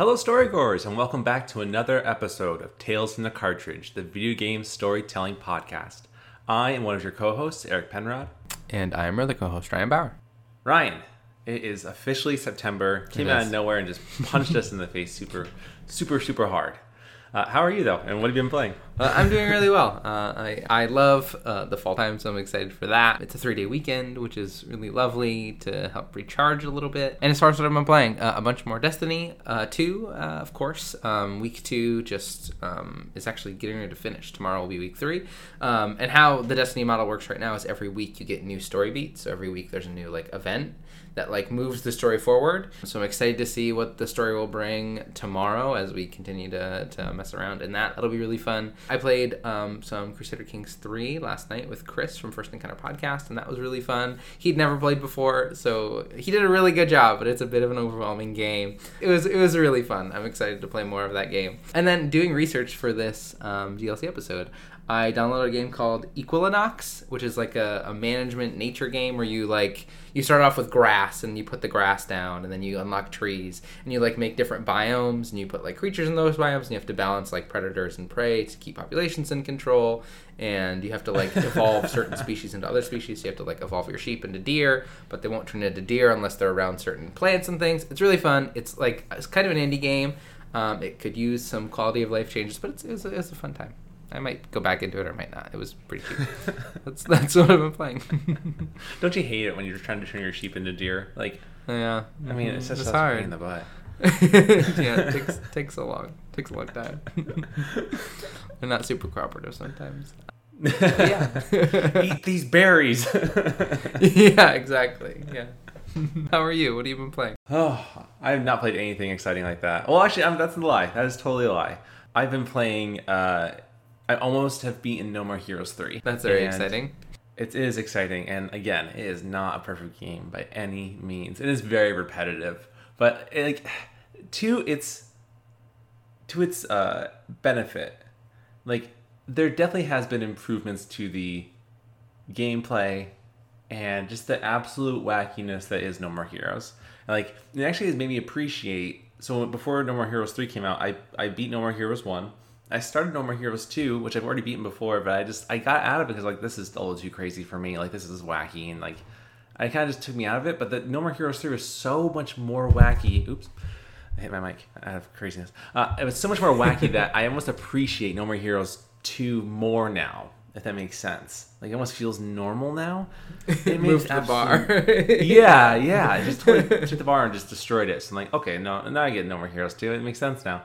Hello, Storygoers, and welcome back to another episode of Tales from the Cartridge, the video game storytelling podcast. I am one of your co hosts, Eric Penrod. And I am your other co host, Ryan Bauer. Ryan, it is officially September. Came out of nowhere and just punched us in the face super, super, super hard. Uh, how are you, though? And what have you been playing? Uh, I'm doing really well. Uh, I, I love uh, the fall time, so I'm excited for that. It's a three day weekend, which is really lovely to help recharge a little bit. And as far as what I've been playing, uh, a bunch more Destiny 2, uh, of course. Um, week 2 just um, is actually getting ready to finish. Tomorrow will be week 3. Um, and how the Destiny model works right now is every week you get new story beats. So every week there's a new like event that like moves the story forward. So I'm excited to see what the story will bring tomorrow as we continue to, to mess around in that. That'll be really fun. I played um, some Crusader Kings 3 last night with Chris from First Encounter Podcast, and that was really fun. He'd never played before, so he did a really good job, but it's a bit of an overwhelming game. It was it was really fun. I'm excited to play more of that game. And then doing research for this um, DLC episode, I downloaded a game called Equilinox, which is like a, a management nature game where you like you start off with grass and you put the grass down and then you unlock trees and you like make different biomes and you put like creatures in those biomes and you have to balance like predators and prey to keep populations in control and you have to like evolve certain species into other species. So you have to like evolve your sheep into deer, but they won't turn into deer unless they're around certain plants and things. It's really fun. It's like it's kind of an indie game. Um, it could use some quality of life changes, but it's, it's, it's a fun time. I might go back into it or might not. It was pretty cute. that's that's what I've been playing. Don't you hate it when you're trying to turn your sheep into deer? Like, yeah, I mean, it's such It's a pain hard. in the butt. yeah, it takes takes a long takes a long time. They're not super cooperative sometimes. Yeah. Eat these berries. yeah, exactly. Yeah. How are you? What have you been playing? Oh, I have not played anything exciting like that. Well, actually, I'm, that's a lie. That is totally a lie. I've been playing. Uh, I almost have beaten No More Heroes three. That's very And exciting. It is exciting, and again, it is not a perfect game by any means. It is very repetitive, but it, like to its to its uh, benefit, like there definitely has been improvements to the gameplay and just the absolute wackiness that is No More Heroes. And like it actually has made me appreciate. So before No More Heroes three came out, I I beat No More Heroes one. I started No More Heroes two, which I've already beaten before, but I just I got out of it because like this is a little too crazy for me. Like this is wacky and like I kind of just took me out of it. But the No More Heroes three was so much more wacky. Oops. I hit my mic out of craziness. Uh, it was so much more wacky that I almost appreciate No More Heroes 2 more now, if that makes sense. Like, it almost feels normal now. It Moved the bar. yeah, yeah. I just totally took the bar and just destroyed it. So I'm like, okay, no, now I get No More Heroes 2. It makes sense now.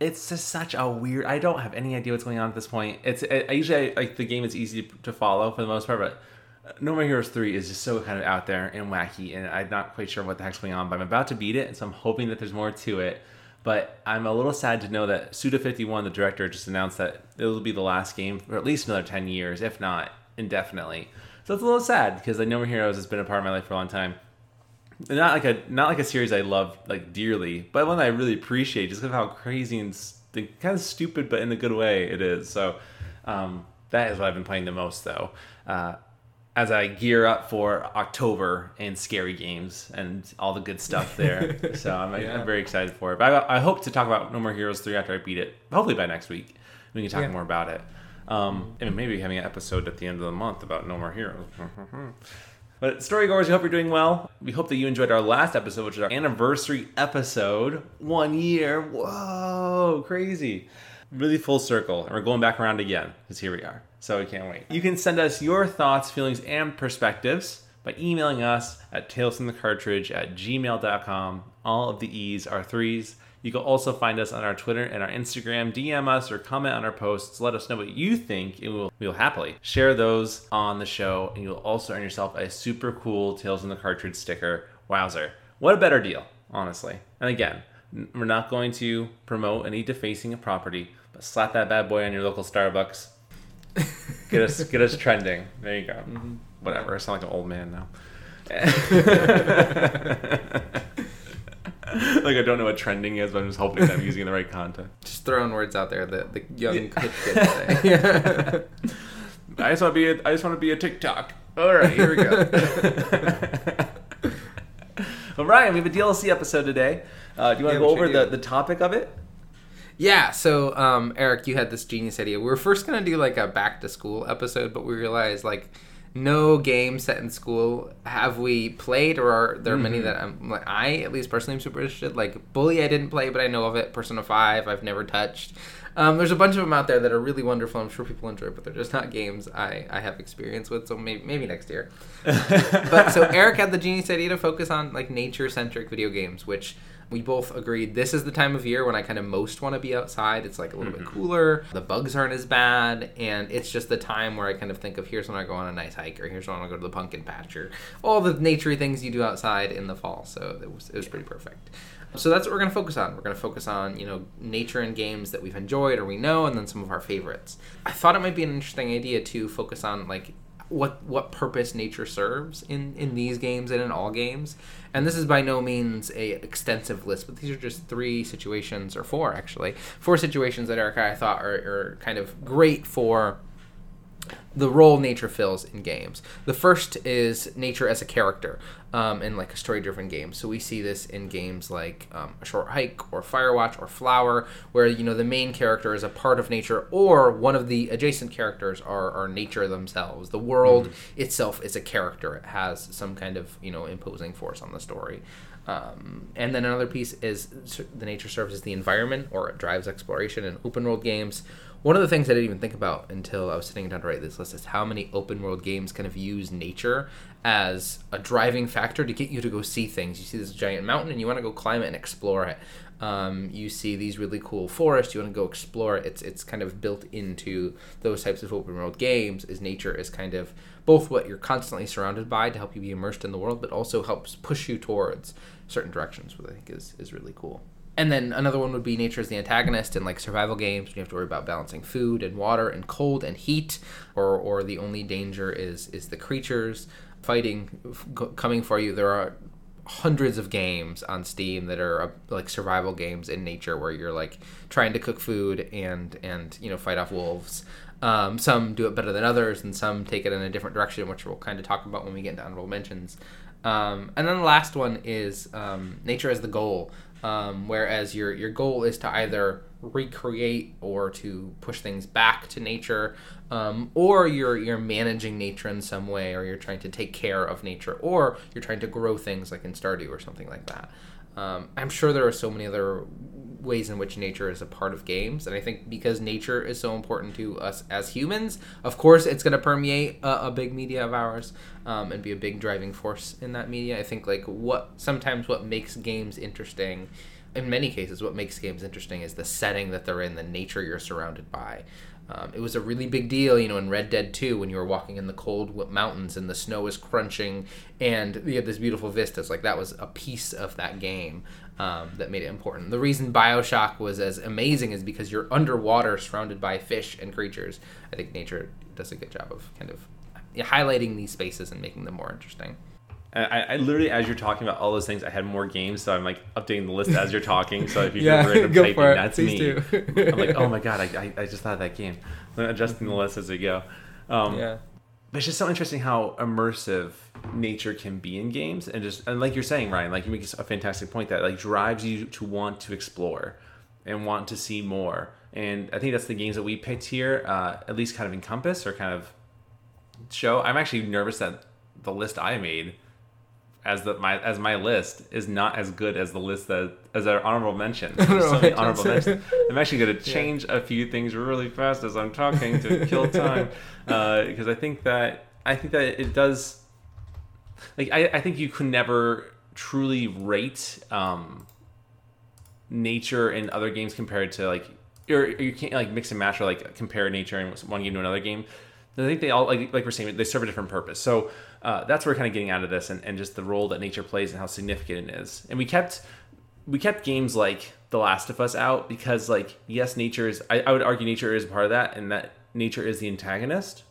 It's just such a weird. I don't have any idea what's going on at this point. It's I, I usually like the game is easy to follow for the most part, but uh, no More Heroes 3 is just so kind of out there and wacky, and I'm not quite sure what the heck's going on, but I'm about to beat it, and so I'm hoping that there's more to it. But I'm a little sad to know that Suda51, the director, just announced that it'll be the last game for at least another 10 years, if not indefinitely. So it's a little sad because like No More Heroes has been a part of my life for a long time. Not like a not like a series I love like dearly, but one that I really appreciate just because of how crazy and st- kind of stupid, but in a good way it is. So um, that is what I've been playing the most though. Uh, as I gear up for October and scary games and all the good stuff there. so I'm, Yeah. I'm very excited for it. But I, I hope to talk about No More Heroes 3 after I beat it. Hopefully by next week. We can talk Yeah. more about it. Um, and maybe having an episode at the end of the month about No More Heroes. But storygoers, we hope you're doing well. We hope that you enjoyed our last episode, which is our anniversary episode. One year. Whoa, crazy. Really full circle. And we're going back around again, because here we are. So we can't wait. You can send us your thoughts, feelings, and perspectives by emailing us at talesfromthecartridge at gmail.com. All of the E's are threes. You can also find us on our Twitter and our Instagram. DM us or comment on our posts. Let us know what you think, and we'll, we'll happily share those on the show. And you'll also earn yourself a super cool Tales in the Cartridge sticker. Wowzer. What a better deal, honestly. And again, we're not going to promote any defacing of property, but slap that bad boy on your local Starbucks. Get us get us trending. There you go. Mm-hmm. Whatever. I sound like an old man now. like I don't know what trending is, but I'm just hoping that I'm using the right content. Just throwing words out there that the young hip kids say. I just want to be a, I just want to be a TikTok. All right, here we go. well, Ryan, we have a DLC episode today. Uh, do you want to Yeah, go over the, the topic of it? Yeah, so um, Eric, you had this genius idea. We were first gonna do like a back to school episode, but we realized like no game set in school have we played, or are there many that I'm like I at least personally am super interested. Like Bully, I didn't play, but I know of it. Persona Five, I've never touched. Um, there's a bunch of them out there that are really wonderful. I'm sure people enjoy, but they're just not games I, I have experience with. So maybe maybe next year. but so Eric had the genius idea to focus on like nature centric video games, which we both agreed this is the time of year when I kind of most want to be outside. It's like a little bit mm-hmm. cooler, the bugs aren't as bad, and it's just the time where I kind of think of here's when I go on a nice hike, or here's when I go to the pumpkin patch, or all the naturey things you do outside in the fall. So it was it was pretty perfect. So that's what we're going to focus on. We're going to focus on, you know, nature and games that we've enjoyed or we know, and then some of our favorites. I thought it might be an interesting idea to focus on, like, what what purpose nature serves in in these games and in all games. And this is by no means a extensive list, but these are just three situations, or four actually, four situations that Erica I thought are, are kind of great for the role nature fills in games. The first is nature as a character um, in like a story-driven game. So we see this in games like um, A Short Hike or Firewatch or Flower, where you know the main character is a part of nature, or one of the adjacent characters are, are nature themselves. The world itself is a character; it has some kind of you know imposing force on the story. Um, and then another piece is the nature serves as the environment, or it drives exploration in open world games. One of the things I didn't even think about until I was sitting down to write this list is how many open world games kind of use nature as a driving factor to get you to go see things. You see this giant mountain and you want to go climb it and explore it. Um, you see these really cool forests, you want to go explore it. It's it's kind of built into those types of open world games. Is nature is kind of both what you're constantly surrounded by to help you be immersed in the world, but also helps push you towards certain directions, which I think is is really cool. And then another one would be nature as the antagonist in like survival games. You have to worry about balancing food and water and cold and heat, or or the only danger is is the creatures fighting f- coming for you. There are hundreds of games on Steam that are uh, like survival games in nature where you're like trying to cook food and and you know fight off wolves. Um, some do it better than others, and some take it in a different direction, which we'll kind of talk about when we get into honorable mentions. Um, and then the last one is um, nature as the goal, um, whereas your your goal is to either recreate or to push things back to nature, um, or you're you're managing nature in some way, or you're trying to take care of nature, or you're trying to grow things like in Stardew or something like that. Um, I'm sure there are so many other ways in which nature is a part of games, and I think because nature is so important to us as humans, of course, it's going to permeate a, a big media of ours um, and be a big driving force in that media. I think like what sometimes what makes games interesting, in many cases, what makes games interesting is the setting that they're in, the nature you're surrounded by. Um, it was a really big deal, you know, in Red Dead 2 when you were walking in the cold mountains and the snow was crunching and you had this beautiful vistas. Like, that was a piece of that game um, that made it important. The reason Bioshock was as amazing is because you're underwater surrounded by fish and creatures. I think nature does a good job of kind of highlighting these spaces and making them more interesting. I, I literally, as you're talking about all those things, I had more games, so I'm like updating the list as you're talking. So if you Yeah, random go typing, for it. that's Please me. do. I'm like, oh my god, I, I, I just thought of that game. I'm adjusting the list as we go. Um, yeah. But it's just so interesting how immersive nature can be in games, and just and like you're saying, Ryan, like you make a fantastic point that like drives you to want to explore and want to see more. And I think that's the games that we picked here, uh, at least kind of encompass or kind of show. I'm actually nervous that the list I made as the my as my list is not as good as the list that as our honorable mentions. There's so many honorable mentions. I'm actually going to change a few things really fast as I'm talking to kill time, uh, because I think that I think that it does. Like I, I think you could never truly rate um, nature in other games compared to like or you can't like mix and match or like compare nature in one game to another game. I think they all like like we're saying they serve a different purpose. So uh, that's where we're kind of getting out of this and, and just the role that nature plays and how significant it is. And we kept we kept games like The Last of Us out because like yes, nature is I, I would argue nature is part of that and that nature is the antagonist.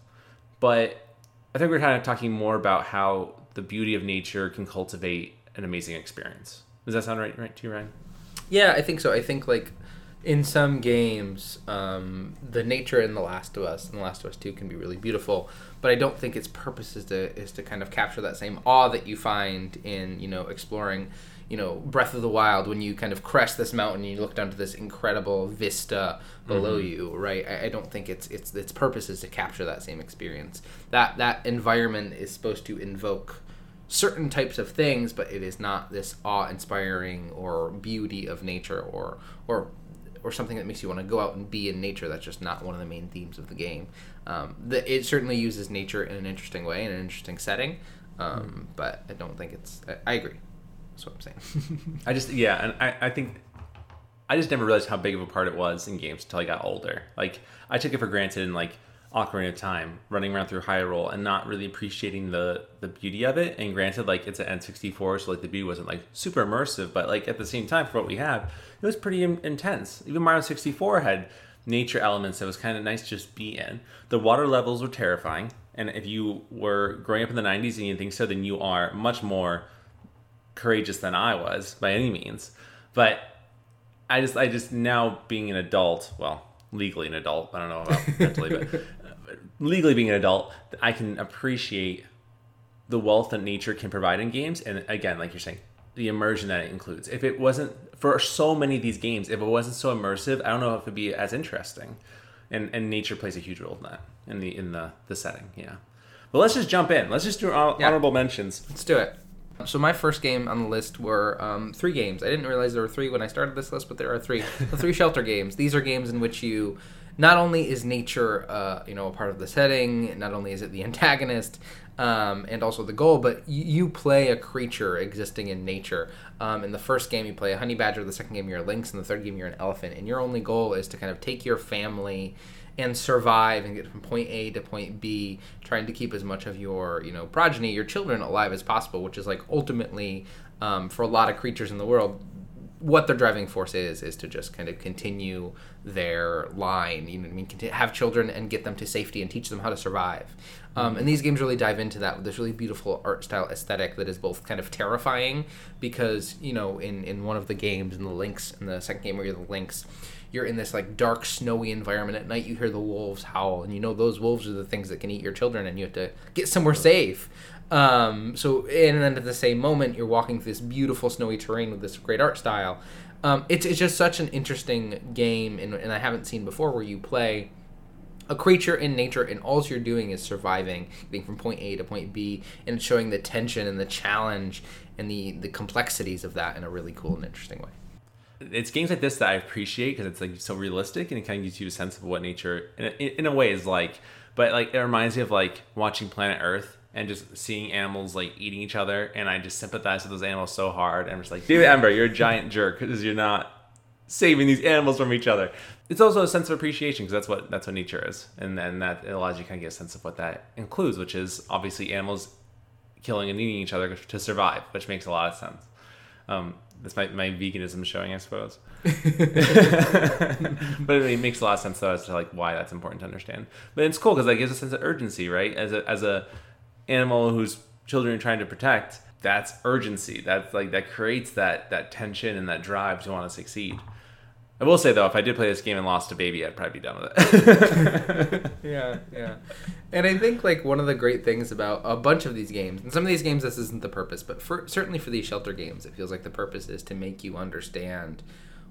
But I think we're kind of talking more about how the beauty of nature can cultivate an amazing experience. Does that sound right right to you, Ryan? Yeah, I think so. I think like in some games, um, the nature in The Last of Us and The Last of Us Two can be really beautiful, but I don't think its purpose is to is to kind of capture that same awe that you find in you know exploring, you know, Breath of the Wild when you kind of crest this mountain and you look down to this incredible vista below mm-hmm. you, right? I, I don't think it's it's its purpose is to capture that same experience. That that environment is supposed to invoke certain types of things, but it is not this awe-inspiring or beauty of nature or or or something that makes you want to go out and be in nature. That's just not one of the main themes of the game. Um, the, it certainly uses nature in an interesting way, in an interesting setting, um, but I don't think it's. I, I agree. That's what I'm saying. I just yeah, and I, I think I just never realized how big of a part it was in games until I got older. Like I took it for granted and like Ocarina of Time, running around through Hyrule and not really appreciating the the beauty of it. And granted, like it's an N64, so like the beauty wasn't like super immersive, but like at the same time, for what we have, it was pretty in- intense. Even Mario 64 had nature elements that was kind of nice to just be in. The water levels were terrifying, and if you were growing up in the 90s and you think so, then you are much more courageous than I was by any means. But I just, I just now being an adult, well, legally an adult. I don't know about mentally, but legally being an adult, I can appreciate the wealth that nature can provide in games. And again, like you're saying, the immersion that it includes. If it wasn't for so many of these games, if it wasn't so immersive, I don't know if it'd be as interesting. And and nature plays a huge role in that in the in the the setting. Yeah. But let's just jump in. Let's just do hon- Yeah. honorable mentions. Let's do it. So my first game on the list were um, three games. I didn't realize there were three when I started this list, but there are three. the three shelter games. These are games in which you not only is nature, uh, you know, a part of the setting, not only is it the antagonist um, and also the goal, but you, you play a creature existing in nature. Um, in the first game, you play a honey badger. The second game, you're a lynx. In the third game, you're an elephant. And your only goal is to kind of take your family and survive and get from point A to point B, trying to keep as much of your you know progeny, your children alive as possible, which is like ultimately um, for a lot of creatures in the world. What their driving force is is to just kind of continue their line. You know what I mean? Conti- have children and get them to safety and teach them how to survive. Um, and these games really dive into that with this really beautiful art style aesthetic that is both kind of terrifying because you know in in one of the games in the Lynx in the second game where you're the Lynx, you're in this like dark snowy environment at night. You hear the wolves howl, and you know those wolves are the things that can eat your children, and you have to get somewhere safe. Um, so and then at the same moment you're walking through this beautiful snowy terrain with this great art style. Um, it's, it's just such an interesting game, and, and I haven't seen before where you play a creature in nature and all you're doing is surviving getting from point a to point b and showing the tension and the challenge and the the complexities of that in a really cool and interesting way It's games like this that I appreciate because it's like so realistic and it kind of gives you a sense of what nature, in a, in a way, is like. But like it reminds me of like watching Planet Earth and just seeing animals like eating each other, and I just sympathize with those animals so hard. And I'm just like, David Ember, you're a giant jerk because you're not saving these animals from each other. It's also a sense of appreciation because that's what that's what nature is, and then that allows you to kind of get a sense of what that includes, which is obviously animals killing and eating each other to survive, which makes a lot of sense. Um, that's my, my veganism showing, I suppose. but it makes a lot of sense though as to like why that's important to understand. But it's cool because that gives a sense of urgency, right? As a as a animal whose children are trying to protect, that's urgency. That's like that creates that that tension and that drive to want to succeed. I will say though, if I did play this game and lost a baby, I'd probably be done with it. yeah yeah and i think like one of the great things about a bunch of these games and some of these games this isn't the purpose but for certainly for these shelter games it feels like the purpose is to make you understand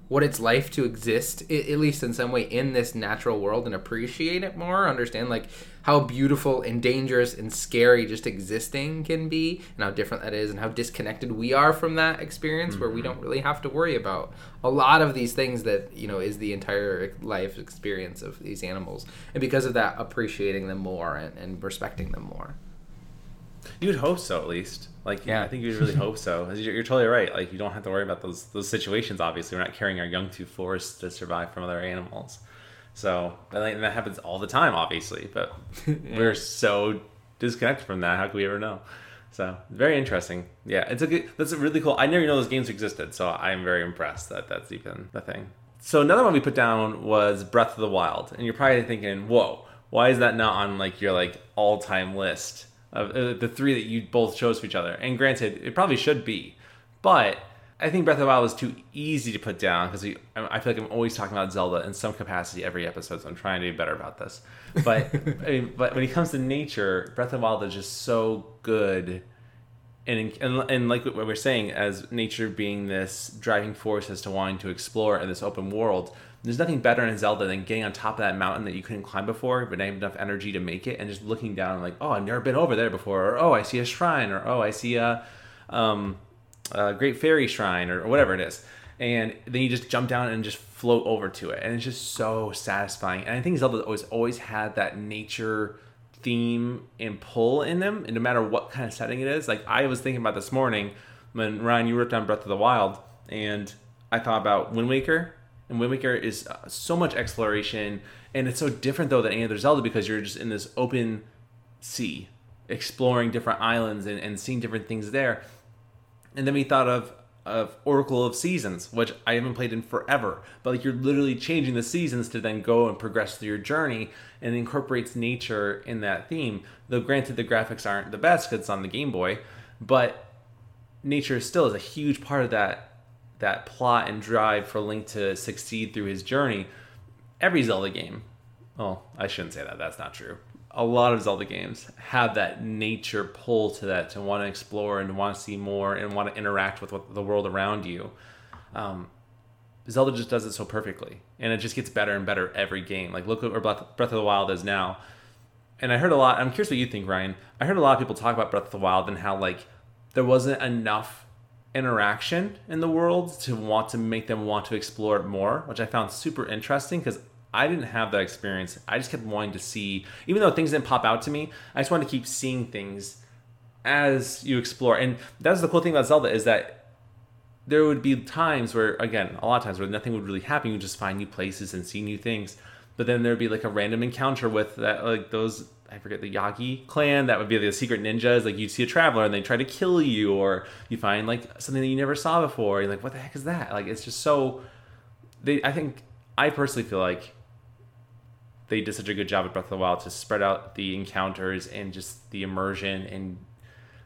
what it's like to exist i- at least in some way in this natural world and appreciate it more understand like how beautiful and dangerous and scary just existing can be and how different that is and how disconnected we are from that experience where we mm-hmm. don't really have to worry about a lot of these things that you know is the entire life experience of these animals. And because of that appreciating them more and, and respecting them more You would hope so, at least. Like, yeah, Yeah. I think you would really hope so. You're, you're totally right. Like, you don't have to worry about those those situations. Obviously, we're not carrying our young too forests to survive from other animals. So, and that happens all the time, obviously. But we're so disconnected from that. How could we ever know? So, very interesting. Yeah, it's a good. That's a really cool. I never know those games existed, so I'm very impressed that that's even the thing. So another one we put down was Breath of the Wild, and you're probably thinking, "Whoa, why is that not on like your like all time list uh, the three that you both chose for each other?" And granted, it probably should be, but I think Breath of the Wild is too easy to put down because I feel like I'm always talking about Zelda in some capacity every episode, so I'm trying to be better about this. But I mean, but when it comes to nature, Breath of the Wild is just so good. And, and, and like what we're saying, as nature being this driving force as to wanting to explore in this open world, there's nothing better in Zelda than getting on top of that mountain that you couldn't climb before, but have enough energy to make it, and just looking down like, oh, I've never been over there before, or oh, I see a shrine, or oh, I see a, um, a great fairy shrine, or, or whatever it is, and then you just jump down and just float over to it, and it's just so satisfying. And I think Zelda always always had that nature theme and pull in them, and no matter what kind of setting it is. Like I was thinking about this morning when Ryan, you worked on Breath of the Wild, and I thought about Wind Waker and Wind Waker is uh, so much exploration, and it's so different though than any other Zelda because you're just in this open sea, exploring different islands and, and seeing different things there. And then we thought of of Oracle of Seasons, which I haven't played in forever, but like you're literally changing the seasons to then go and progress through your journey, and incorporates nature in that theme. Though granted, the graphics aren't the best because it's on the Game Boy, but nature still is a huge part of that that plot and drive for Link to succeed through his journey. Every Zelda game, well, I shouldn't say that, that's not true. A lot of Zelda games have that nature pull to that to want to explore and want to see more and want to interact with what, the world around you. Um, Zelda just does it so perfectly, and it just gets better and better every game. Like look at where Breath of the Wild is now. And I heard a lot. I'm curious what you think, Ryan. I heard a lot of people talk about Breath of the Wild and how like there wasn't enough interaction in the world to want to make them want to explore it more, which I found super interesting because I didn't have that experience. I just kept wanting to see, even though things didn't pop out to me, I just wanted to keep seeing things as you explore. And that's the cool thing about Zelda is that there would be times where, again, a lot of times where nothing would really happen. You just find new places and see new things. But then there'd be like a random encounter with that, like those I forget the Yiga clan. That would be the secret ninjas. Like you'd see a traveler and they try to kill you, or you find like something that you never saw before. You're like, what the heck is that? Like it's just so. They, I think, I personally feel like they did such a good job at Breath of the Wild to spread out the encounters and just the immersion and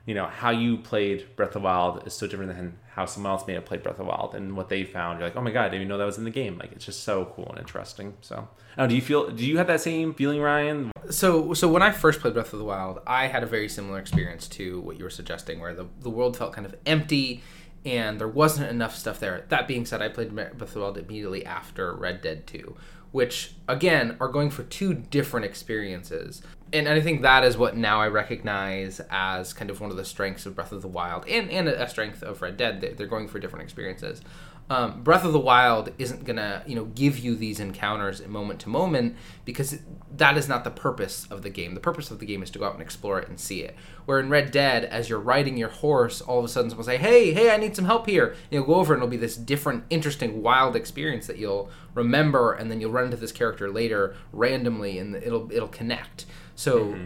you know how you played Breath of Wild is so different than how someone else may have played Breath of Wild and what they found. You're like, oh my god, I didn't even know that was in the game. Like it's just so cool and interesting. So, do you feel? Do you have that same feeling, Ryan? So, so when I first played Breath of the Wild, I had a very similar experience to what you were suggesting, where the the world felt kind of empty and there wasn't enough stuff there. That being said, I played Breath of the Wild immediately after Red Dead 2, which again are going for two different experiences and I think that is what now I recognize as kind of one of the strengths of Breath of the Wild and, and a strength of Red Dead. They're going for different experiences. Um, Breath of the Wild isn't gonna, you know, give you these encounters moment to moment because that is not the purpose of the game. The purpose of the game is to go out and explore it and see it. Where in Red Dead, as you're riding your horse, all of a sudden someone will say, "Hey, hey, I need some help here." And you'll go over and it'll be this different, interesting, wild experience that you'll remember, and then you'll run into this character later randomly, and it'll it'll connect. So mm-hmm.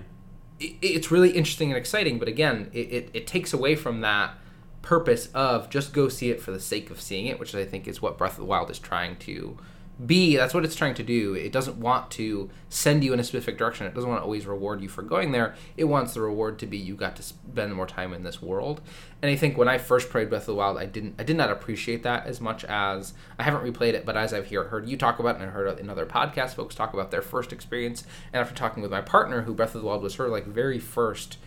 it, it's really interesting and exciting, but again, it, it, it takes away from that purpose of just go see it for the sake of seeing it, which I think is what Breath of the Wild is trying to B, that's what it's trying to do. It doesn't want to send you in a specific direction. It doesn't want to always reward you for going there. It wants the reward to be you got to spend more time in this world. And I think when I first played Breath of the Wild, I didn't I did not appreciate that as much as I haven't replayed it, but as I've hear, heard you talk about and I heard in other podcasts folks talk about their first experience, and after talking with my partner who Breath of the Wild was her like very first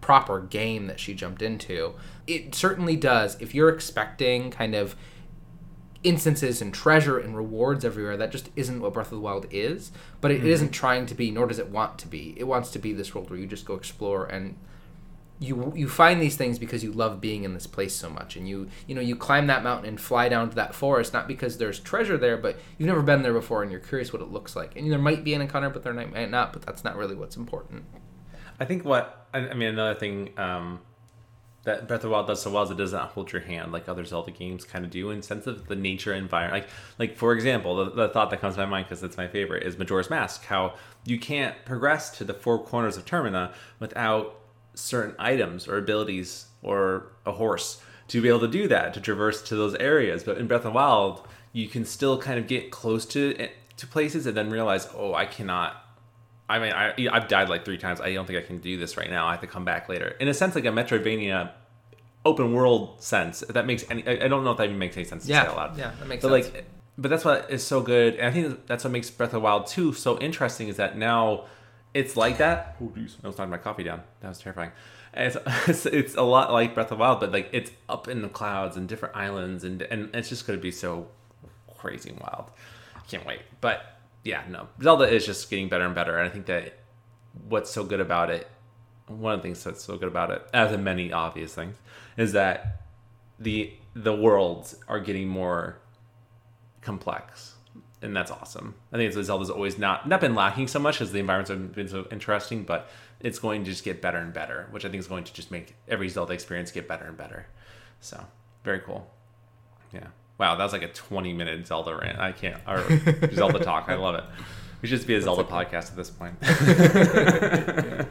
proper game that she jumped into, it certainly does. If you're expecting kind of instances and treasure and rewards everywhere. That just isn't what Breath of the Wild is. But it, mm-hmm. it isn't trying to be, nor does it want to be. It wants to be this world where you just go explore and you you find these things because you love being in this place so much and you you know you climb that mountain and fly down to that forest not because there's treasure there but you've never been there before and you're curious what it looks like and there might be an encounter but there might not but that's not really what's important i think what i, mean another thing um, that Breath of the Wild does so well is it doesn't hold your hand like other Zelda games kind of do in sense of the nature environment. Like, like for example, the, the thought that comes to my mind because it's my favorite is Majora's Mask. How you can't progress to the four corners of Termina without certain items or abilities or a horse to be able to do that to traverse to those areas. But in Breath of the Wild, you can still kind of get close to to places and then realize, oh, I cannot I mean, I, I've died like three times. I don't think I can do this right now. I have to come back later. In a sense, like a Metroidvania open world sense. If that makes any, I I don't know if that even makes any sense to say out Yeah, loud. yeah, that makes But sense. like, but that's what is so good, and I think that's what makes Breath of the Wild 2 so interesting. Is that now it's like that. Oh, geez, I was knocking my coffee down. That was terrifying. It's, it's it's a lot like Breath of the Wild, but like it's up in the clouds and different islands, and and it's just going to be so crazy and wild. I can't wait. But yeah, no, Zelda is just getting better and better, and I think that what's so good about it, one of the things that's so good about it, as in many obvious things, is that the the worlds are getting more complex and that's awesome. I think it's zelda's always not not been lacking so much as the environments have been so interesting but it's going to just get better and better which i think is going to just make every zelda experience get better and better. So very cool. Yeah wow that was like a 20 minute zelda rant. I can't or zelda talk. I love it. We should just be a zelda podcast at this point.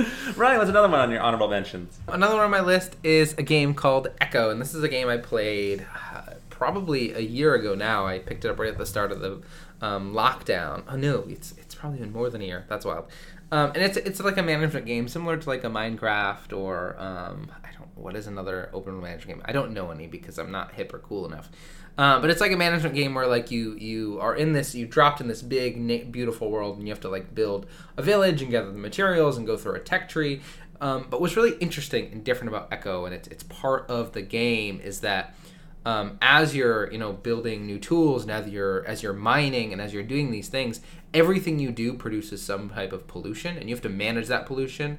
Ryan what's another one on your honorable mentions? Another one on my list is a game called Eco, and this is a game I played uh, probably a year ago now. I picked it up right at the start of the um, lockdown. Oh no, it's it's probably been more than a year. That's wild. Um, and it's it's like a management game similar to like a Minecraft or um, I don't what is another open world management game. I don't know any because I'm not hip or cool enough. Uh, but it's like a management game where like you you are in this you dropped in this big na- beautiful world and you have to like build a village and gather the materials and go through a tech tree. Um, but what's really interesting and different about Eco and it's it's part of the game is that um, as you're you know building new tools and as you're as you're mining and as you're doing these things everything you do produces some type of pollution and you have to manage that pollution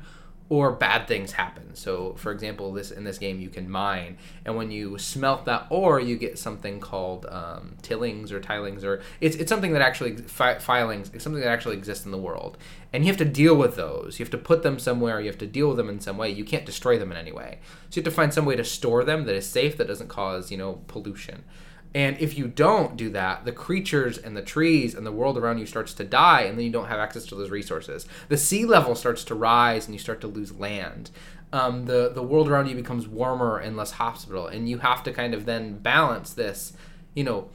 or bad things happen. So for example this in this game you can mine and when you smelt that ore you get something called um, tillings or tilings or it's, it's something that actually fi- filings it's something that actually exists in the world. And you have to deal with those. You have to put them somewhere you have to deal with them in some way. You can't destroy them in any way. So you have to find some way to store them that is safe that doesn't cause you know pollution and if you don't do that, the creatures and the trees and the world around you starts to die, and then you don't have access to those resources. The sea level starts to rise, and you start to lose land. Um, the the world around you becomes warmer and less hospitable, and you have to kind of then balance this, you know,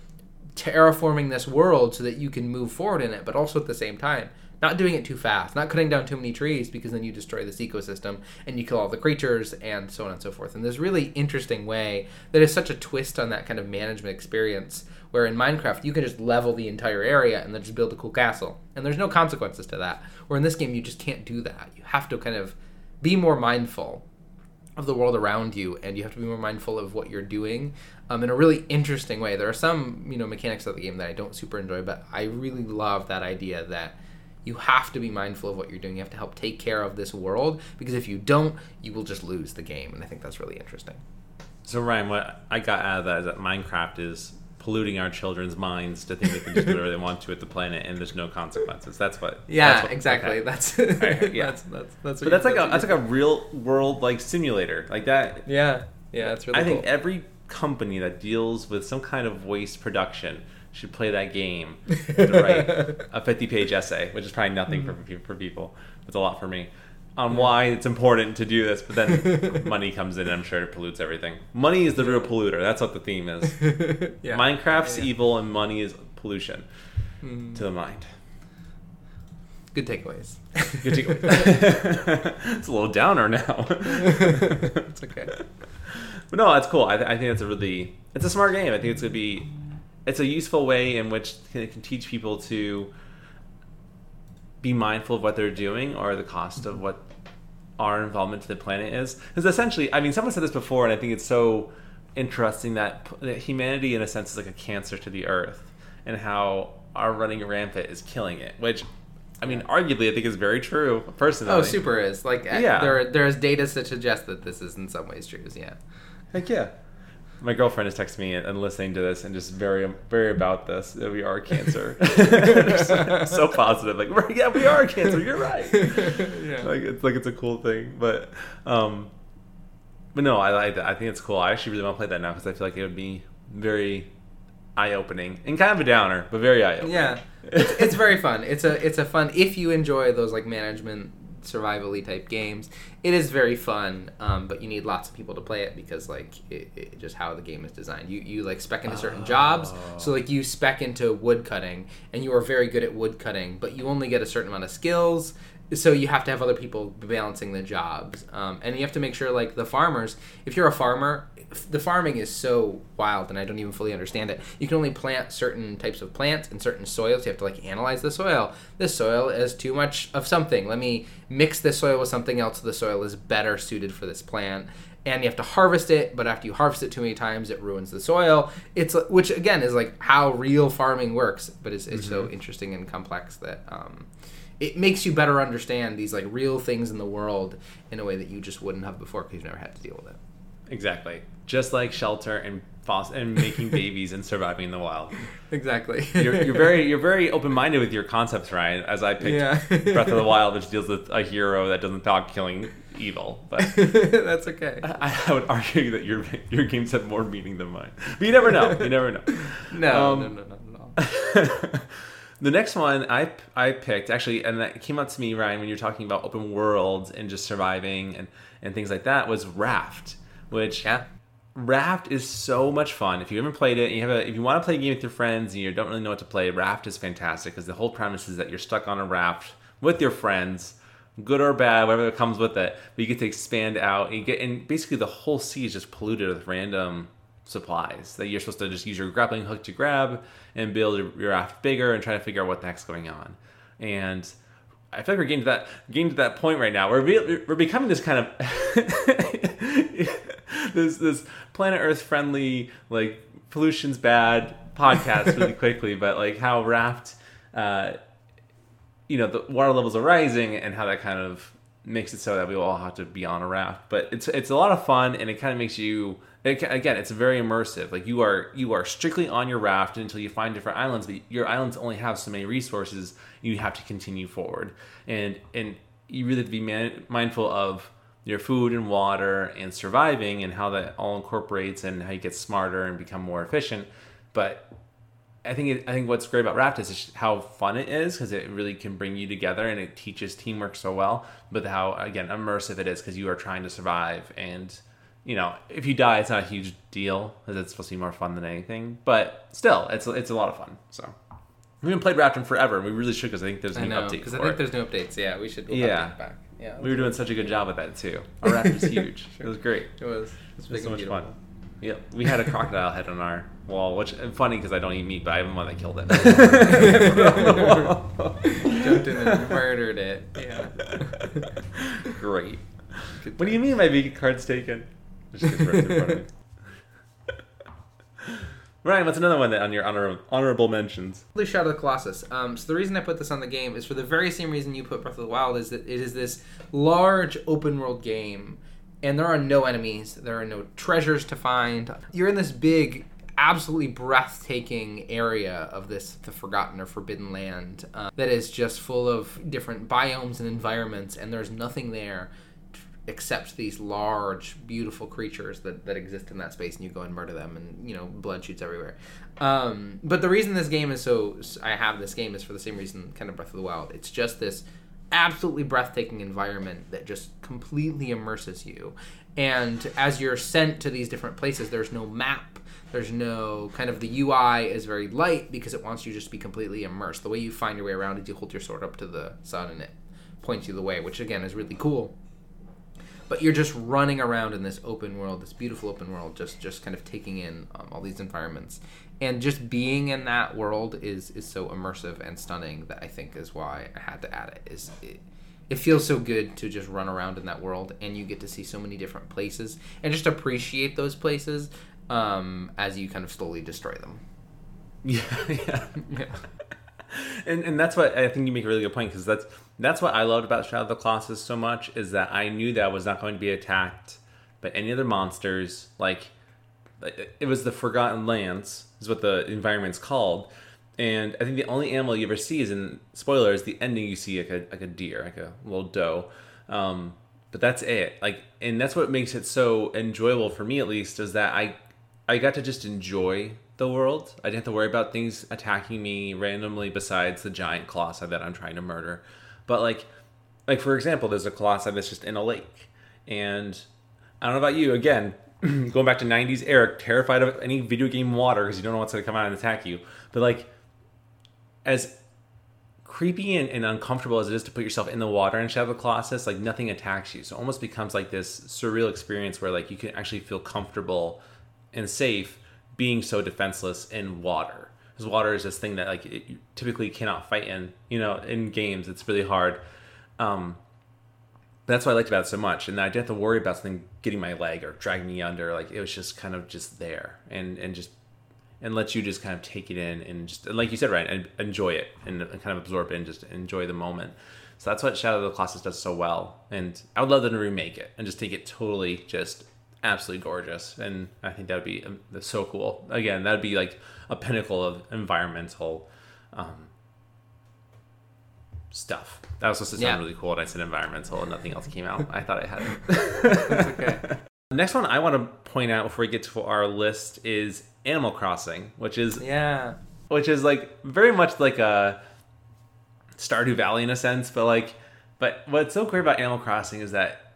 terraforming this world so that you can move forward in it, but also at the same time not doing it too fast, not cutting down too many trees because then you destroy this ecosystem and you kill all the creatures and so on and so forth. And this really interesting way that is such a twist on that kind of management experience where in Minecraft you can just level the entire area and then just build a cool castle. And there's no consequences to that. Where in this game you just can't do that. You have to kind of be more mindful of the world around you and you have to be more mindful of what you're doing um, in a really interesting way there are some you know mechanics of the game that i don't super enjoy but i really love that idea that you have to be mindful of what you're doing you have to help take care of this world because if you don't you will just lose the game and i think that's really interesting So Ryan, what I got out of that is that Minecraft is polluting our children's minds to think they can just do whatever they want to with the planet and there's no consequences. That's what. yeah that's what- exactly okay. that's Right, yeah. that's that's that's But that's like a that's like a real world like simulator like that. yeah yeah it's really I think every company that deals with some kind of waste production should play that game to write a 50 page essay, which is probably nothing for, Mm-hmm. for people. It's a lot for me. On why it's important to do this, but then money comes in and I'm sure it pollutes everything. Money is the real polluter. That's what the theme is. yeah. Minecraft's Yeah, yeah. evil and money is pollution Mm. to the mind. good takeaways Good takeaway. it's a little downer now. it's okay But no, that's cool. I, th- I think it's a really it's a smart game. I think it's gonna be it's a useful way in which it can teach people to be mindful of what they're doing or the cost of what our involvement to the planet is. Because essentially, I mean, someone said this before, and I think it's so interesting that, that humanity, in a sense, is like a cancer to the Earth, and how our running rampant is killing it. Which, I mean, arguably, I think is very true. Personally, oh super is like uh, Yeah. there there's data to suggest that this is in some ways true yeah Heck yeah. My girlfriend is texting me and listening to this and just very, very about this that we are cancer. So positive, like yeah, we are cancer. You're right. yeah. Like it's like it's a cool thing, but um, but no, I like that. I think it's cool. I actually really want to play that now because I feel like it would be very eye opening and kind of a downer, but very eye opening. Yeah, it's, it's very fun. It's a it's a fun if you enjoy those like management survivally type games. It is very fun, um, but you need lots of people to play it because like it, it, just how the game is designed. You you like spec into certain jobs. So like you spec into wood cutting, and you are very good at wood cutting, but you only get a certain amount of skills. So you have to have other people balancing the jobs um, and you have to make sure like the farmers if you're a farmer the farming is so wild and i don't even fully understand it. You can only plant certain types of plants in certain soils. You have to like analyze the soil. This soil is too much of something. Let me mix this soil with something else so the soil is better suited for this plant. And you have to harvest it but after you harvest it too many times it ruins the soil. It's which again is like how real farming works but it's, it's so interesting and complex that um, it makes you better understand these like real things in the world in a way that you just wouldn't have before because you've never had to deal with it Exactly. Just like shelter and fos- and making babies and surviving in the wild. exactly You're, you're very you're very open minded with your concepts, Ryan. As I picked Yeah. Breath of the Wild, which deals with a hero that doesn't talk killing evil. But that's okay I, I would argue that your your games have more meaning than mine. But you never know. You never know. no, Um, no no no no the next one I I picked actually, and that came up to me, Ryan, when you're talking about open worlds and just surviving and and things like that, was Raft, which yeah Raft is so much fun. If you haven't played it, you have a if you want to play a game with your friends and you don't really know what to play, Raft is fantastic because the whole premise is that you're stuck on a raft with your friends, good or bad, whatever comes with it. But you get to expand out. And you get and basically the whole sea is just polluted with random supplies that you're supposed to just use your grappling hook to grab and build your raft bigger and try to figure out what the heck's going on. And I feel like we're getting to that getting to that point right now. We're be, we're becoming this kind of this this planet Earth friendly like pollution's bad podcast really quickly, but like how raft, uh, you know, the water levels are rising and how that kind of makes it so that we all have to be on a raft. But it's it's a lot of fun and it kind of makes you it, again it's very immersive. Like you are you are strictly on your raft until you find different islands, but your islands only have so many resources. You have to continue forward and and you really have to be man, mindful of your food and water and surviving and how that all incorporates and how you get smarter and become more efficient. But I think it, I think what's great about Raft is how fun it is because it really can bring you together and it teaches teamwork so well. But how again immersive it is because you are trying to survive and you know if you die it's not a huge deal because it's supposed to be more fun than anything. But still, it's it's a lot of fun. So we haven't played Raft in forever and we really should because I think there's a new update because I think it. there's new updates. Yeah, we should. We'll Yeah. back. Yeah, We were doing such a good job with that too. Our Raft was huge. It was great. It was. It was It was so much fun. Yeah, we had a crocodile head on our wall, which is funny because I don't eat meat, but I have a one that killed it. Jumped in and murdered it. Yeah. Great. What do you mean my vegan card's taken? Just gets ripped in front of me. Ryan, what's another one that on your honor, honorable mentions? Holy Shadow of the Colossus. Um, so the reason I put this on the game is for the very same reason you put Breath of the Wild is that it is this large open world game, and there are no enemies, there are no treasures to find. You're in this big, absolutely breathtaking area of this the Forgotten or Forbidden Land uh, that is just full of different biomes and environments, and there's nothing there except these large, beautiful creatures that, that exist in that space, and you go and murder them, and you know blood shoots everywhere. Um, but the reason this game is so I have this game is for the same reason, kind of Breath of the Wild. It's just this absolutely breathtaking environment that just completely immerses you. And as you're sent to these different places, there's no map. There's no kind of the UI is very light because it wants you just to be completely immersed. The way you find your way around is you hold your sword up to the sun and it points you the way, which again is really cool. But you're just running around in this open world this beautiful open world just just kind of taking in um, all these environments. And just being in that world is is so immersive and stunning that i think is why i had to add it is it, it feels so good to just run around in that world and you get to see so many different places and just appreciate those places um, as you kind of slowly destroy them Yeah, yeah. yeah and and that's what I think you make a really good point because that's that's what I loved about Shadow of the Colossus so much is that I knew that I was not going to be attacked by any other monsters. Like it was the Forgotten Lands is what the environment's called, and I think the only animal you ever see is in spoilers. The ending you see like a like a deer, like a little doe. Um, but that's it. Like, and that's what makes it so enjoyable for me, at least, is that I I got to just enjoy the world. I didn't have to worry about things attacking me randomly besides the giant colossi that I'm trying to murder. But like like for example, there's a colossi that's just in a lake. And I don't know about you, again, going back to 90s Eric, terrified of any video game water because you don't know what's going to come out and attack you. But like as creepy and, and uncomfortable as it is to put yourself in the water in Shadow of the Colossus, like nothing attacks you. So almost becomes like this surreal experience where like you can actually feel comfortable and safe being so defenseless in water. Because water is this thing that like it, you typically cannot fight in. You know, in games it's really hard. Um, that's what I liked about it so much, and I didn't have to worry about something getting my leg or dragging me under. Like it was just kind of just there, and and just and let you just kind of take it in and just and like you said, right, and enjoy it and, and kind of absorb it and just enjoy the moment. So that's what Shadow of the Colossus does so well, and I would love them to remake it and just take it totally just absolutely gorgeous, and I think that would be um, so cool. Again, that would be like a pinnacle of environmental. Um, stuff. That was supposed to sound Yeah. really cool, and I said environmental, and nothing else came out. I thought I had it. That's okay. Next one I want to point out before we get to our list is Animal Crossing, which is yeah. which is like very much like a Stardew Valley in a sense, but like, but what's so great about Animal Crossing is that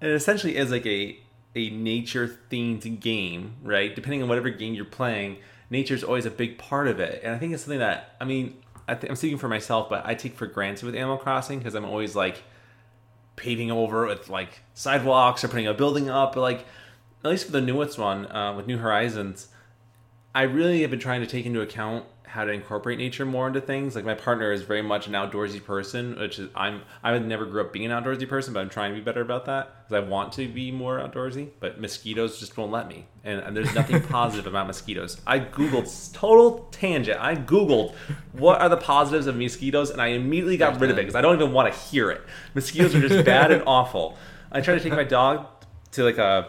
it essentially is like a a nature themed game, right? Depending on whatever game you're playing, nature is always a big part of it, and I think it's something that I mean, I th- I'm speaking for myself, but I take for granted with Animal Crossing because I'm always like paving over with like sidewalks or putting a building up, but like at least for the newest one uh, with New Horizons, I really have been trying to take into account how to incorporate nature more into things. Like my partner is very much an outdoorsy person, which is I'm I never grew up being an outdoorsy person, but I'm trying to be better about that because I want to be more outdoorsy. But mosquitoes just won't let me, and, and there's nothing positive about mosquitoes. I googled total tangent. I googled what are the positives of mosquitoes, and I immediately got rid of it because I don't even want to hear it. Mosquitoes are just bad and awful. I tried to take my dog to like a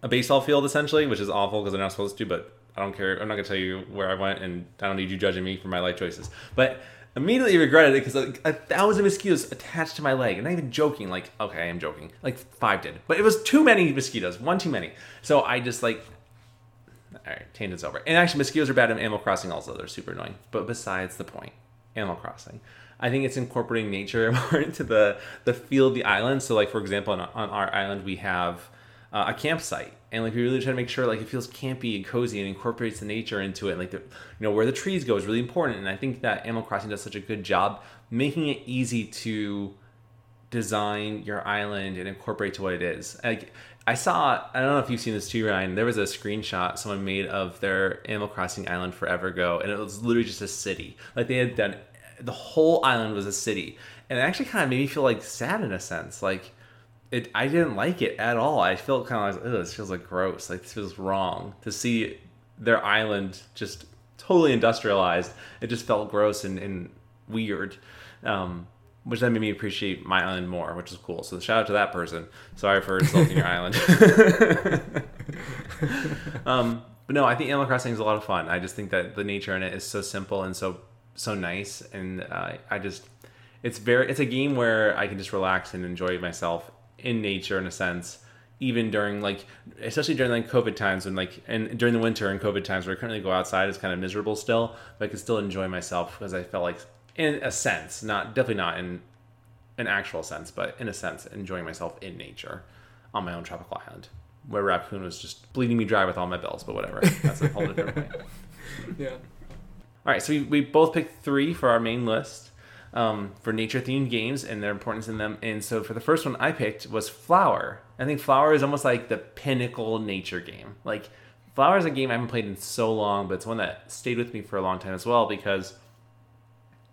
a baseball field essentially, which is awful because they're not supposed to, but I don't care. I'm not gonna tell you where I went, and I don't need you judging me for my life choices. But immediately regretted it because like, a thousand mosquitoes attached to my leg, and not even joking. Like, okay, I am joking. Like five did, but it was too many mosquitoes, one too many. So I just like, all right, tangent's over. And actually, mosquitoes are bad in Animal Crossing. Also, they're super annoying. But besides the point, Animal Crossing. I think it's incorporating nature more into the the feel of the island. So, like for example, on, on our island we have uh, a campsite, and like we really try to make sure like it feels campy and cozy and incorporates the nature into it. And, like the, you know where the trees go is really important, and I think that Animal Crossing does such a good job making it easy to design your island and incorporate to what it is. Like I saw, I don't know if you've seen this too, Ryan. There was a screenshot someone made of their Animal Crossing island forever ago, and it was literally just a city. Like they had done, the whole island was a city, and it actually kind of made me feel like sad in a sense. Like it, I didn't like it at all. I felt kind of like, oh, this feels like gross. Like this feels wrong to see their island just totally industrialized. It just felt gross and, and weird. Um, which then made me appreciate my island more, which is cool. So shout out to that person. Sorry for insulting your island. um, but no, I think Animal Crossing is a lot of fun. I just think that the nature in it is so simple and so so nice, and uh, I just it's very it's a game where I can just relax and enjoy myself in nature in a sense. Even during like, especially during like COVID times when like, and during the winter and COVID times where I currently go outside it's kind of miserable still, but I can still enjoy myself because I felt like, in a sense, not definitely not in an actual sense, but in a sense, enjoying myself in nature on my own tropical island, where Raccoon was just bleeding me dry with all my bills, but whatever. That's a whole different way. Yeah. All right, so we, we both picked three for our main list um, for nature themed games and their importance in them. And so for the first one I picked was Flower. I think Flower is almost like the pinnacle nature game. Like, Flower is a game I haven't played in so long, but it's one that stayed with me for a long time as well because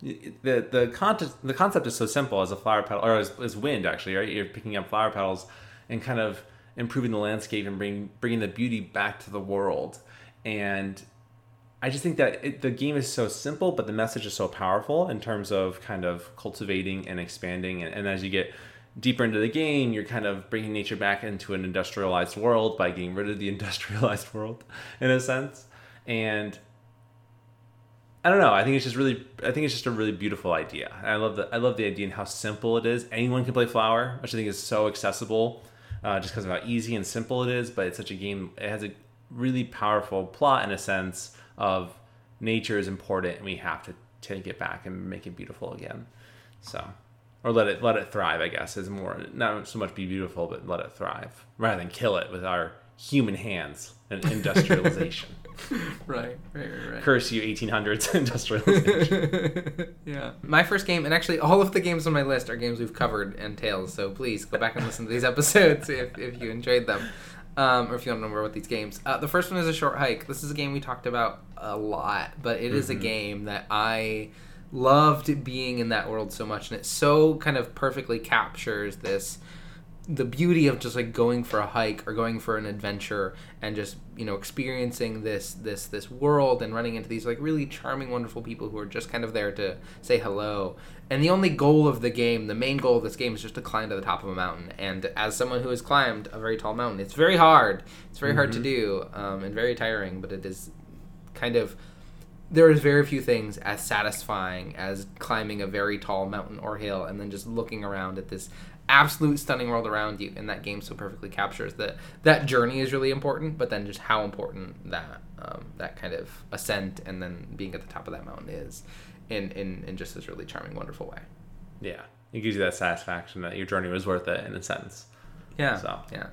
the the concept the concept is so simple as a flower petal or as, as wind actually right you're picking up flower petals and kind of improving the landscape and bring, bringing the beauty back to the world and I just think that it, the game is so simple, but the message is so powerful in terms of kind of cultivating and expanding. And, and as you get deeper into the game, you're kind of bringing nature back into an industrialized world by getting rid of the industrialized world, in a sense. And I don't know. I think it's just really. I think it's just a really beautiful idea. I love the. I love the idea and how simple it is. Anyone can play Flower, which I think is so accessible, uh, just because of how easy and simple it is. But it's such a game. It has a really powerful plot in a sense of nature is important and we have to take it back and make it beautiful again. So, or let it let it thrive. I guess is more not so much be beautiful, but let it thrive rather than kill it with our human hands and industrialization. right, right, right, right. Curse you, 1800s industrialization. yeah. My first game, and actually all of the games on my list are games we've covered and Tales, so please go back and listen to these episodes if, if you enjoyed them. Um, or if you don't more about these games. Uh, the first one is A Short Hike. This is a game we talked about a lot, but it is a game that I loved being in that world so much, and it so kind of perfectly captures this the beauty of just like going for a hike or going for an adventure and just you know experiencing this this this world and running into these like really charming wonderful people who are just kind of there to say hello. And the only goal of the game the main goal of this game is just to climb to the top of a mountain. And as someone who has climbed a very tall mountain it's very hard. It's very hard to do um, and very tiring but it is kind of there is very few things as satisfying as climbing a very tall mountain or hill and then just looking around at this absolute stunning world around you and that game so perfectly captures that that journey is really important but then just how important that um, that kind of ascent and then being at the top of that mountain is in in, in just this really charming wonderful way yeah. It gives you that satisfaction that your journey was worth it in a sense. yeah So. yeah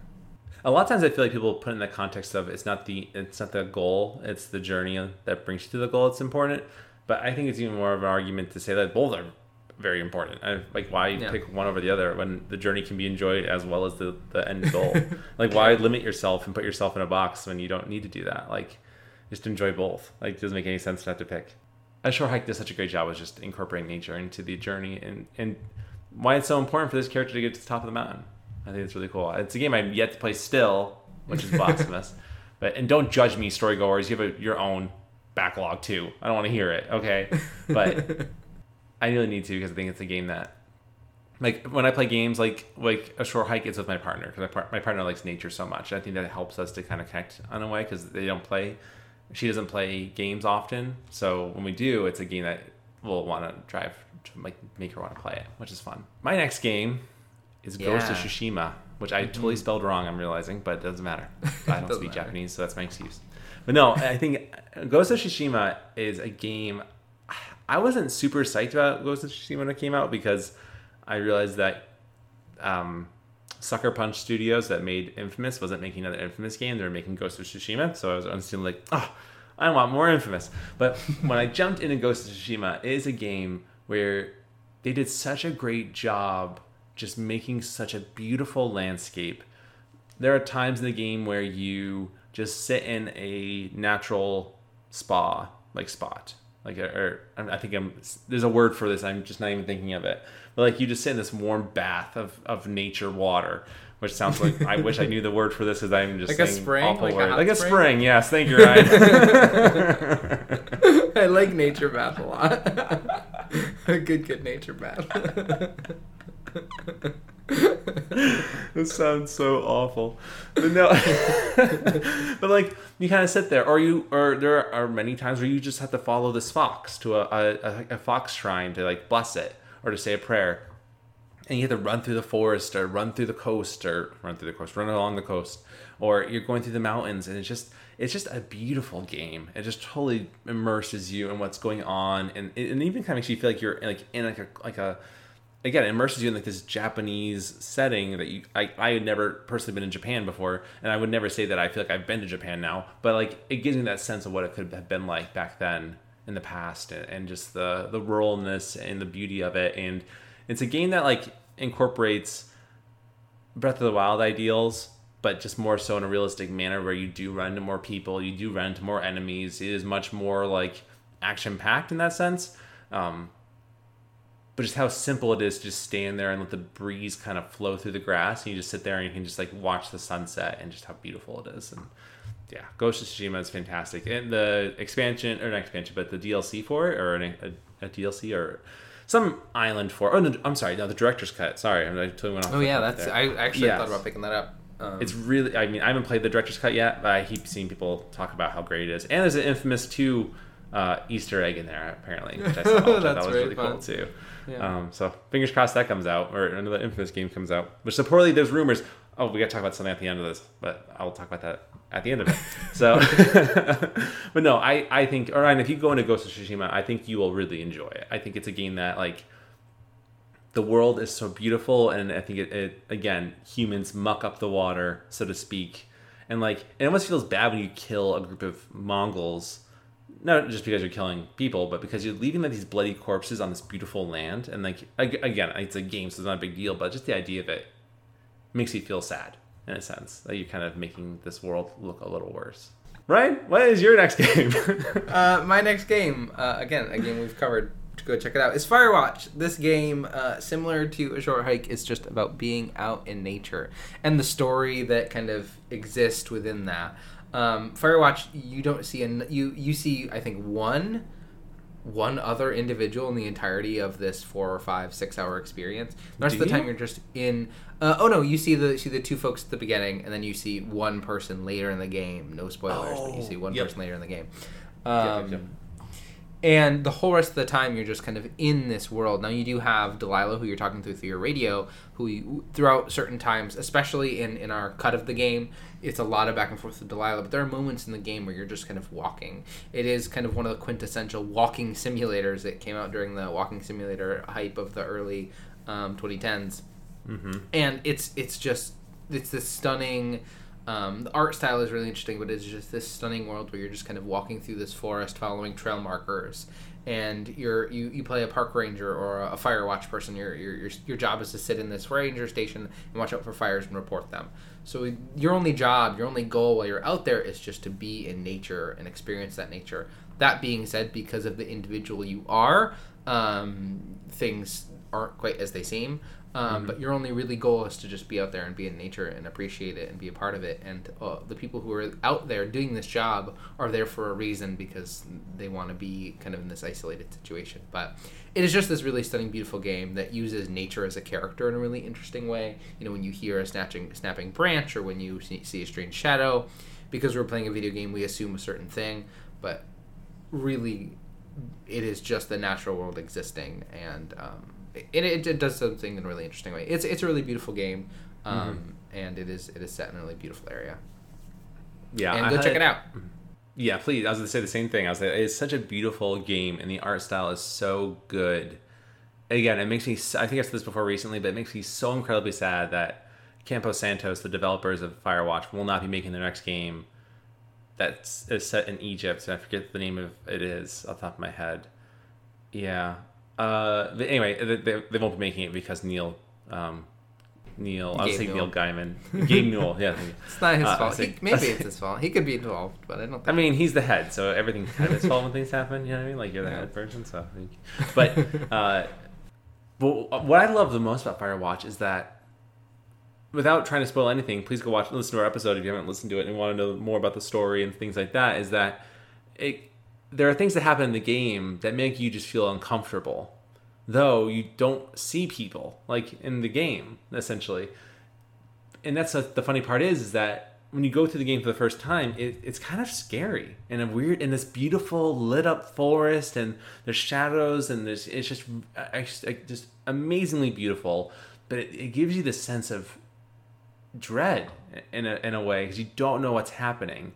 A lot of times I feel like people put in the context of it's not the it's not the goal, it's the journey that brings you to the goal It's important. But I think it's even more of an argument to say that both are very important. I, like why Yeah. pick one over the other when the journey can be enjoyed as well as the, the end goal. like why limit yourself and put yourself in a box when you don't need to do that? Like just enjoy both. Like it doesn't make any sense to have to pick. A short hike does such a great job of just incorporating nature into the journey and, and why it's so important for this character to get to the top of the mountain. I think it's really cool. It's a game I've yet to play still, which is blasphemous. But and don't judge me, storygoers. You have a, your own backlog too. I don't want to hear it. Okay, but I really need to because I think it's a game that, like, when I play games like like a short hike, it's with my partner because my, par- my partner likes nature so much. I think that helps us to kind of connect on a way because they don't play. She doesn't play games often, so when we do, it's a game that we'll want to drive to like make her want to play it, which is fun. My next game is Ghost of Yeah. Tsushima, which I totally mm-hmm. spelled wrong. I'm realizing, but it doesn't matter. I don't speak matter. Japanese, so that's my excuse. But no, I think Ghost of Tsushima is a game. I wasn't super psyched about Ghost of Tsushima when it came out because I realized that um, Sucker Punch Studios that made Infamous wasn't making another Infamous game. They were making Ghost of Tsushima. So I was instantly like, oh, I want more Infamous. But when I jumped into Ghost of Tsushima, it is a game where they did such a great job just making such a beautiful landscape. There are times in the game where you just sit in a natural spa like spot like or I think I'm there's a word for this I'm just not even thinking of it but like you just sit in this warm bath of, of nature water which sounds like I wish I knew the word for this because I'm just Like a spring? Like a like a spring? spring yes thank you Ryan I like nature bath a lot. a good, good nature bath. this sounds so awful. But no. But like you kind of sit there. Or you or there are many times where you just have to follow this fox to a, a, a, fox shrine to like bless it or to say a prayer. And you have to run through the forest or run through the coast or run through the coast run along the coast. Or you're going through the mountains and it's just it's just a beautiful game. It just totally immerses you in what's going on. And and even kind of makes you feel like you're like in like a like a again it immerses you in like this japanese setting that you I, I had never personally been in japan before and i would never say that i feel like i've been to japan now but like it gives me that sense of what it could have been like back then in the past and, and just the the ruralness and the beauty of it and it's a game that like incorporates Breath of the Wild ideals, but just more so in a realistic manner where you do run into more people, you do run into more enemies. It is much more like action packed in that sense. Um, but just how simple it is to just stand there and let the breeze kind of flow through the grass, and you just sit there and you can just like watch the sunset and just how beautiful it is. And yeah, Ghost of Tsushima is fantastic. And the expansion, or not expansion, but the DLC for it, or an, a, a DLC, or some island for. Oh, no, I'm sorry, no, the director's cut. Sorry, I totally went off. oh yeah, that's there. I actually Yes. thought about picking that up. Um, It's really. I mean, I haven't played the director's cut yet, but I keep seeing people talk about how great it is. And there's an infamous two uh, Easter egg in there apparently, which I saw. which thought was really fun. cool too. Yeah. Um, so fingers crossed that comes out, or another infamous game comes out. Which supposedly there's rumors. Oh, we got to talk about something at the end of this, but I will talk about that at the end of it. So, but no, I I think, or Ryan, if you go into Ghost of Tsushima, I think you will really enjoy it. I think it's a game that like the world is so beautiful and i think it, it again humans muck up the water so to speak And like it almost feels bad when you kill a group of Mongols, not just because you're killing people, but because you're leaving like these bloody corpses on this beautiful land. And like again, it's a game, so it's not a big deal, but just the idea of it makes you feel sad in a sense that you're kind of making this world look a little worse. Ryan, what is your next game? Uh, my next game, uh, again, a game we've covered. To go check it out. Is Firewatch. This game, uh, similar to A Short Hike, is just about being out in nature and the story that kind of exists within that. Um, Firewatch, you don't see an you you see I think one one other individual in the entirety of this four or five six hour experience. The rest Do of the time you? you're just in. Uh, oh no, you see the see the two folks at the beginning, and then you see one person later in the game. No spoilers, but you Oh, see one yep. person later in the game. Um, yep, yep. And the whole rest of the time, you're just kind of in this world. Now, you do have Delilah, who you're talking to through your radio, who you, throughout certain times, especially in, in our cut of the game, it's a lot of back and forth with Delilah. But there are moments in the game where you're just kind of walking. It is kind of one of the quintessential walking simulators that came out during the walking simulator hype of the early um, 2010s hmm and it's it's just it's this stunning um, the art style is really interesting but it's just this stunning world where you're just kind of walking through this forest following trail markers and you're you, you play a park ranger or a fire watch person. Your, your your job is to sit in this ranger station and watch out for fires and report them. So your only job your only goal while you're out there is just to be in nature and experience that nature. That being said because of the individual you are um, things aren't quite as they seem um, But your only really goal is to just be out there and be in nature and appreciate it and be a part of it. And uh, the people who are out there doing this job are there for a reason because they want to be kind of in this isolated situation. But it is just this really stunning, beautiful game that uses nature as a character in a really interesting way. You know, when you hear a snatching, snapping branch or when you see, see a strange shadow, because we're playing a video game, we assume a certain thing. But really, it is just the natural world existing and um, it, it, it does something in a really interesting way it's it's a really beautiful game um, and it is it is set in a really beautiful area Yeah, and I go check it out Yeah, please. I was going to say the same thing. I was like, it's such a beautiful game, and the art style is so good. Again, it makes me. I think I said this before recently, but it makes me so incredibly sad that Campo Santos, the developers of Firewatch, will not be making their next game. That's is set in Egypt, and I forget the name of it is off the top of my head. Yeah. Uh. Anyway, they, they, they won't be making it because Neil. Um, Neil. I was Gabe saying Neil Gaiman. Gabe Newell. Yeah. it's not his Uh, fault he, maybe it's his fault he could be involved but i don't think I mean, he's the head, so everything's kind of his fault when things happen. You know what I mean? Like you're the Yeah. head person, so. But, uh, but what I love the most about Firewatch is that, without trying to spoil anything, please go watch, listen to our episode if you haven't listened to it and want to know more about the story and things like that. Is that it? There are things that happen in the game that make you just feel uncomfortable, though you don't see people like in the game essentially. And that's the, funny part is is that when you go through the game for the first time it, it's kind of scary and a weird in this beautiful lit up forest and there's shadows and there's it's just uh, just, just amazingly beautiful. But it, it gives you this sense of dread in a, in a way because you don't know what's happening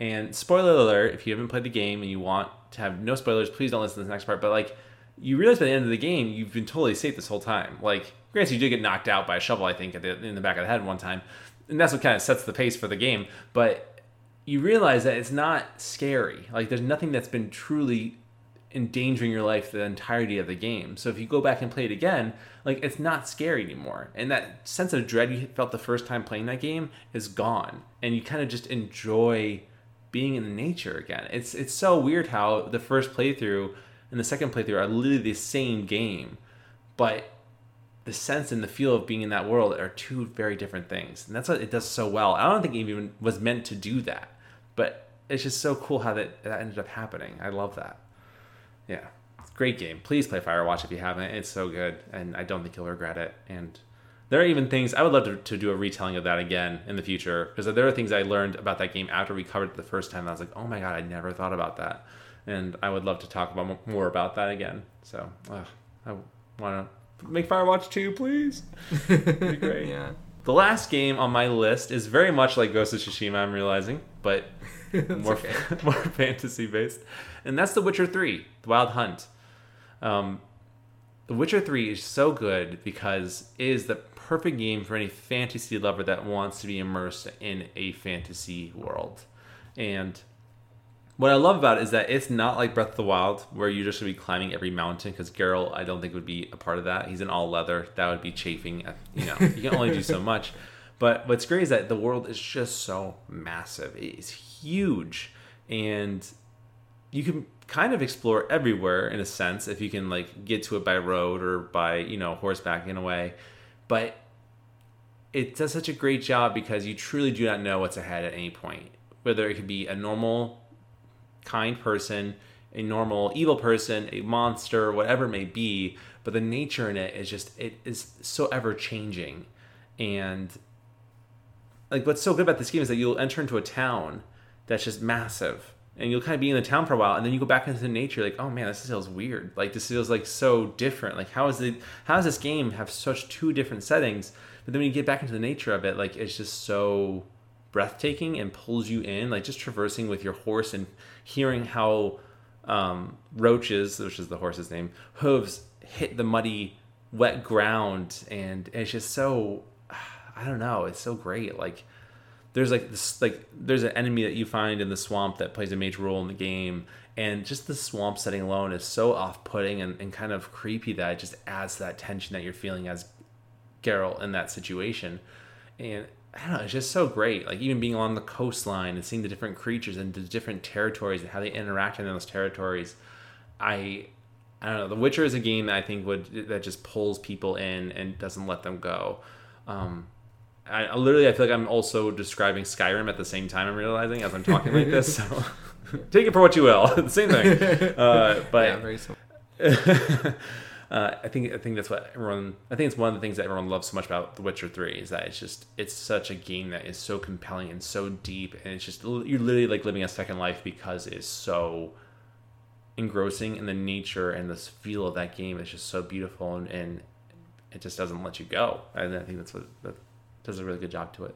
and spoiler alert if you haven't played the game and you want to have no spoilers please don't listen to this next part but like you realize by the end of the game you've been totally safe this whole time like granted you did get knocked out by a shovel i think the, in the back of the head one time and that's what kind of sets the pace for the game but you realize that it's not scary like there's nothing that's been truly endangering your life the entirety of the game. So if you go back and play it again, like it's not scary anymore. And that sense of dread you felt the first time playing that game is gone. And you kind of just enjoy being in nature again. It's it's so weird how the first playthrough and the second playthrough are literally the same game, but the sense and the feel of being in that world are two very different things. And that's what it does so well. I don't think it even was meant to do that. But it's just so cool how that, that ended up happening. I love that. Yeah. Great game. Please play Firewatch if you haven't. It's so good, and I don't think you'll regret it. And there are even things I would love to, to do a retelling of that again in the future because there are things I learned about that game after we covered it the first time. I was like, oh my god, I never thought about that, and I would love to talk about more about that again. So ugh, I want to make Firewatch two, please. Be great. yeah The last game on my list is very much like Ghost of Tsushima. I'm realizing, but more okay. more fantasy based, and that's The Witcher Three: The Wild Hunt. Um, the Witcher Three is so good because it is the perfect game for any fantasy lover that wants to be immersed in a fantasy world. And what I love about it is that it's not like Breath of the Wild, where you're just gonna be climbing every mountain. Because Geralt, I don't think would be a part of that. He's in all leather. That would be chafing. At, you know, you can only do so much. But what's great is that the world is just so massive. It's huge, and you can kind of explore everywhere in a sense if you can like get to it by road or by you know horseback in a way. But it does such a great job because you truly do not know what's ahead at any point. Whether it could be a normal kind person, a normal evil person, a monster, whatever it may be, but the nature in it is just it is so ever changing. And like what's so good about this game is that you'll enter into a town that's just massive. And you'll kind of be in the town for a while, and then you go back into the nature. Like, oh man, this feels weird. Like this feels like so different. Like, how is it? How does this game have such two different settings? But then when you get back into the nature of it, like it's just so breathtaking and pulls you in. Like just traversing with your horse and hearing how um, Roach's, which is the horse's name, hooves hit the muddy, wet ground, and it's just so I don't know, it's so great. Like there's like this like there's an enemy that you find in the swamp that plays a major role in the game, and just the swamp setting alone is so off-putting and, and kind of creepy that it just adds to that tension that you're feeling as Geralt in that situation. And I don't know, it's just so great. Like even being along the coastline and seeing the different creatures and the different territories and how they interact in those territories. I I don't know. The Witcher is a game that I think would that just pulls people in and doesn't let them go. Um, I, I literally I feel like I'm also describing Skyrim at the same time. I'm realizing as I'm talking like this. So take it for what you will. Same thing. Uh, but Yeah, very simple. uh, I think I think that's what everyone. I think it's one of the things that everyone loves so much about The Witcher Three is that it's just it's such a game that is so compelling and so deep, and it's just you're literally like living a second life because it's so engrossing, and the nature and this feel of that game is just so beautiful, and, and it just doesn't let you go. And I think that's what does a really good job to it.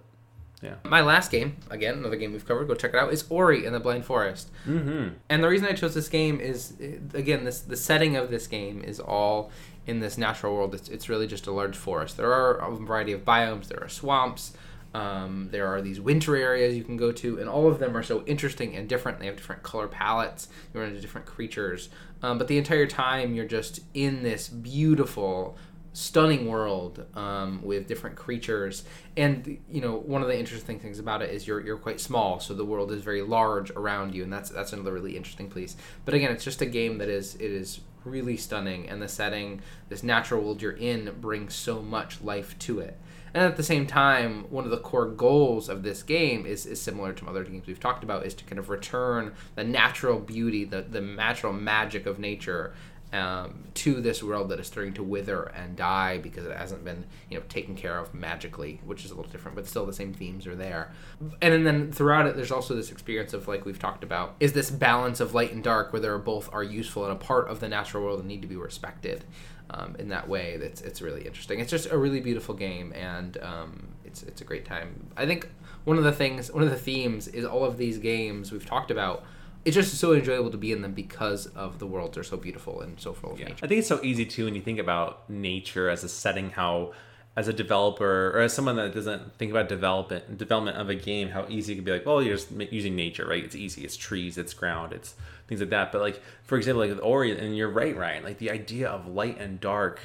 Yeah. My last game, again, another game we've covered, go check it out, is Ori and the Blind Forest. Mm-hmm. And the reason I chose this game is, again, this the setting of this game is all in this natural world. It's, it's really just a large forest. There are a variety of biomes. There are swamps. Um, there are these winter areas you can go to, and all of them are so interesting and different. They have different color palettes. You run into different creatures, um, but the entire time you're just in this beautiful stunning world um, with different creatures. And you know one of the interesting things about it is you're, you're quite small so the world is very large around you and that's that's another really interesting piece. But again it's just a game that is it is really stunning and the setting this natural world you're in brings so much life to it. And at the same time one of the core goals of this game is, is similar to other games we've talked about is to kind of return the natural beauty the, the natural magic of nature um, to this world that is starting to wither and die because it hasn't been you know taken care of magically, which is a little different, but still the same themes are there. And then throughout it, there's also this experience of like we've talked about is this balance of light and dark where they're both are useful and a part of the natural world and need to be respected. Um, in that way, that's it's really interesting. It's just a really beautiful game, and um, it's it's a great time. I think one of the things, one of the themes is all of these games we've talked about it's just so enjoyable to be in them because of the worlds are so beautiful and so full of Yeah. nature. I think it's so easy too when you think about nature as a setting, how as a developer or as someone that doesn't think about development development of a game, how easy it could be like, well, you're just using nature, right? It's easy. It's trees, it's ground, it's things like that. But like for example, like with Ori, and you're right, Ryan. Like the idea of light and dark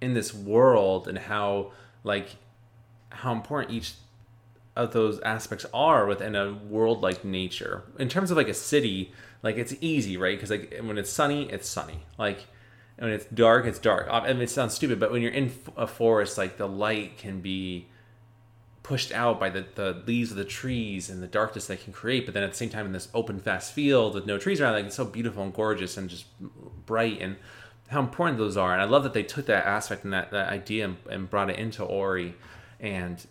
in this world and how like how important each of those aspects are within a world like nature. In terms of like a city, like it's easy, right? Because like when it's sunny, it's sunny. Like when it's dark, it's dark. And it sounds stupid, but when you're in a forest, like the light can be pushed out by the, the leaves of the trees and the darkness they can create. But then at the same time, in this open, fast field with no trees around, like it's so beautiful and gorgeous and just bright and how important those are. And I love that they took that aspect and that, that idea and, and brought it into Ori. And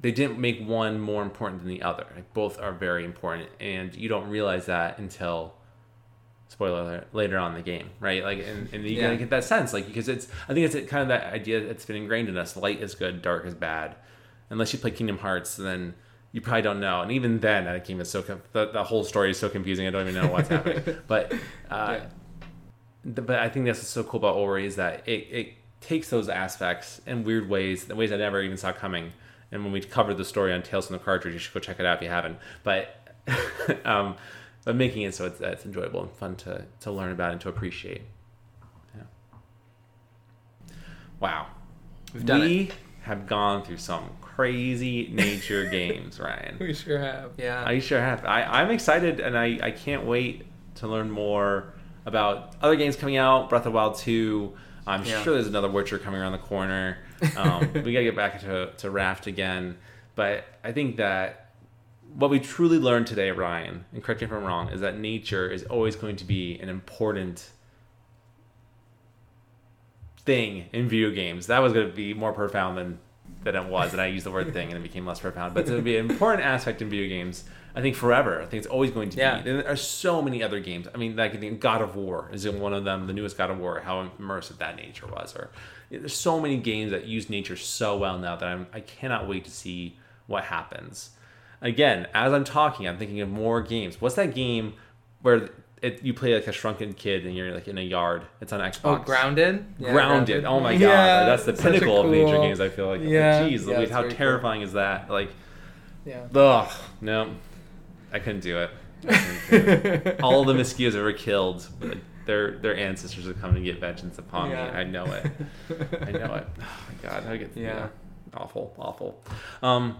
they didn't make one more important than the other. Like both are very important, and you don't realize that until spoiler alert, later on in the game, right? Like, and, and you Yeah. gotta get that sense, like, because it's I think it's kind of that idea that's been ingrained in us: light is good, dark is bad. Unless you play Kingdom Hearts, then you probably don't know. And even then, that game is so com- the, the whole story is so confusing. I don't even know what's happening. But uh, Yeah. th- but I think that's what's so cool about Ori is that it, it takes those aspects in weird ways, in ways I never even saw coming. And when we covered the story on Tales from the Cartridge, you should go check it out if you haven't. But um, but making it so it's, it's enjoyable and fun to, to learn about and to appreciate. Yeah. Wow. We've done we have gone through some crazy nature games, Ryan. We sure have. Yeah. I sure have. I, I'm excited and I, I can't wait to learn more about other games coming out. Breath of Wild 2. I'm Yeah. sure there's another Witcher coming around the corner. Um, we gotta get back to, to Raft again. But I think that what we truly learned today, Ryan, and correct me if I'm wrong, is that nature is always going to be an important thing in video games. That was going to be more profound than than it was, and I used the word thing, and it became less profound. But it's going to be an important aspect in video games. I think forever. I think it's always going to Yeah. be. There are so many other games. I mean, like I think God of War is in one of them. The newest God of War, how immersive that nature was. Or there's so many games that use nature so well now that I'm I cannot wait to see what happens. Again, as I'm talking, I'm thinking of more games. What's that game where it, you play like a shrunken kid and you're like in a yard? It's on Xbox. oh, grounded. Yeah, grounded. Oh my god, Yeah, that's the such a pinnacle of nature games. I feel like. Yeah, Jeez, yeah, Louise, it's how very cool. terrifying is that? Like, Yeah. ugh, no, I couldn't do it. Couldn't do it. All the mosquitoes ever killed, like, their their ancestors are coming to get vengeance upon Yeah. me. I know it. I know it. Oh my god, how get Yeah. yeah. awful, awful. Um,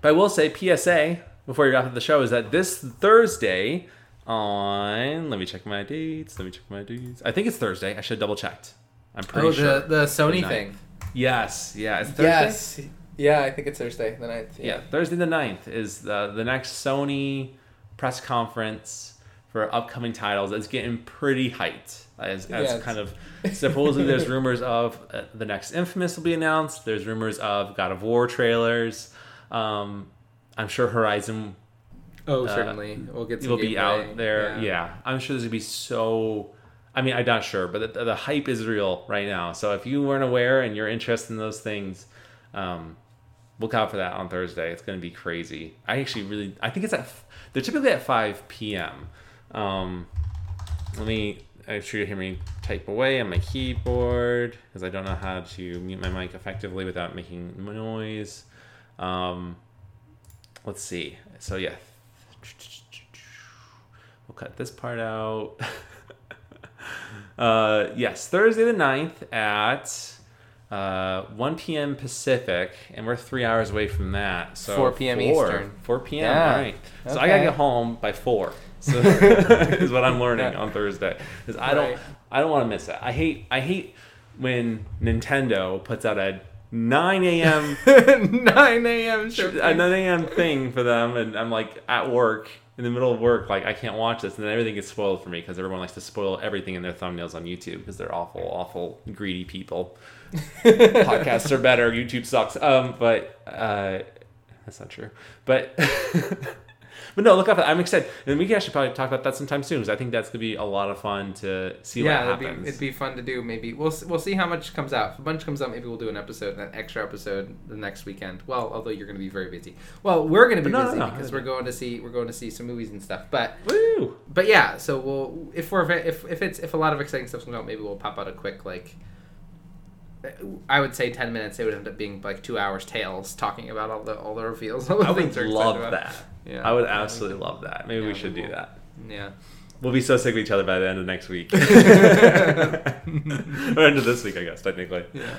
but I will say PSA before you wrap up the show is that this Thursday on let me check my dates. Let me check my dates. I think it's Thursday. I should double checked. I'm pretty Oh, sure. the the Sony The thing. Yes, yeah, it's Thursday. Yes. Yeah, I think it's Thursday the 9th. Yeah, Thursday the 9th is the, the next Sony press conference for upcoming titles. It's getting pretty hyped. As, as Yeah, it's- kind of supposedly there's rumors of uh, the next Infamous will be announced. There's rumors of God of War trailers. Um, I'm sure Horizon Oh, Uh, certainly. We'll get will be out there. Yeah. I'm sure there's gonna be so. I mean, I'm not sure, but the, the hype is real right now. So if you weren't aware and you're interested in those things, um, look out for that on Thursday. It's gonna be crazy. I actually really, I think it's at. They're typically at 5 p.m. Um, let me. I'm sure you hear me type away on my keyboard because I don't know how to mute my mic effectively without making noise. Um, let's see. So yeah, we'll cut this part out. uh, yes, Thursday the 9th at uh, 1 p.m. Pacific, and we're three hours away from that. So 4 p.m. four- Eastern. 4 p.m. Yeah. All right. So I gotta get home by four. So is what I'm learning on Thursday. Because I don't, Right. I don't want to miss it. I hate, I hate when Nintendo puts out a 9 a.m. 9 a.m. a 9 a.m. thing for them, and I'm like at work in the middle of work, like I can't watch this, and then everything gets spoiled for me because everyone likes to spoil everything in their thumbnails on YouTube because they're awful, awful, greedy people. Podcasts are better. YouTube sucks. Um, but uh, that's not true. But but no, look up. I'm excited, and we can actually probably talk about that sometime soon because I think that's gonna be a lot of fun to see yeah, what it'd be, it'd be fun to do. Maybe we'll we'll see how much comes out. If a bunch comes out, maybe we'll do an episode, an extra episode the next weekend. Well, although you're going to be very busy. Well, we're going to be no, no, busy no. because we're going to see we're going to see some movies and stuff. But Woo! but yeah, so we'll if we're if if it's if a lot of exciting stuff comes out, maybe we'll pop out a quick like. I would say ten minutes. It would end up being like two hours tales talking about all the all the reveals. All the I would things we're excited love that. Yeah, I would absolutely love that. Maybe yeah, we we should do that. Yeah. We'll be so sick of each other by the end of next week. or end of this week, I guess, technically. Yeah.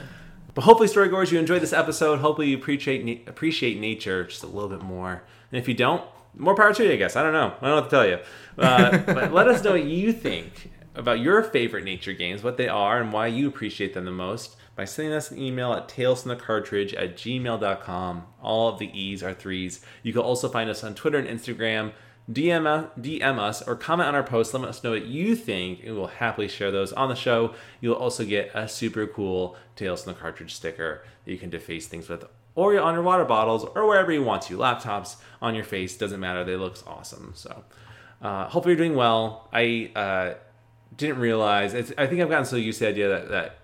But hopefully, storygoers, you enjoyed this episode. Hopefully, you appreciate na- appreciate nature just a little bit more. And if you don't, more power to you, I guess. I don't know. I don't know what to tell you. Uh, but let us know what you think about your favorite nature games, what they are, and why you appreciate them the most by sending us an email at talesfromthecartridge at gmail.com. All of the E's are threes. You can also find us on Twitter and Instagram. DM, us- DM us or comment on our post. Let us know what you think, and we'll happily share those on the show. You'll also get a super cool Tales from the Cartridge sticker that you can deface things with, or on your water bottles, or wherever you want to. Laptops, on your face, doesn't matter. They look awesome. So, uh, hopefully, you're doing well. I uh, didn't realize. I think I've gotten so used to the idea that that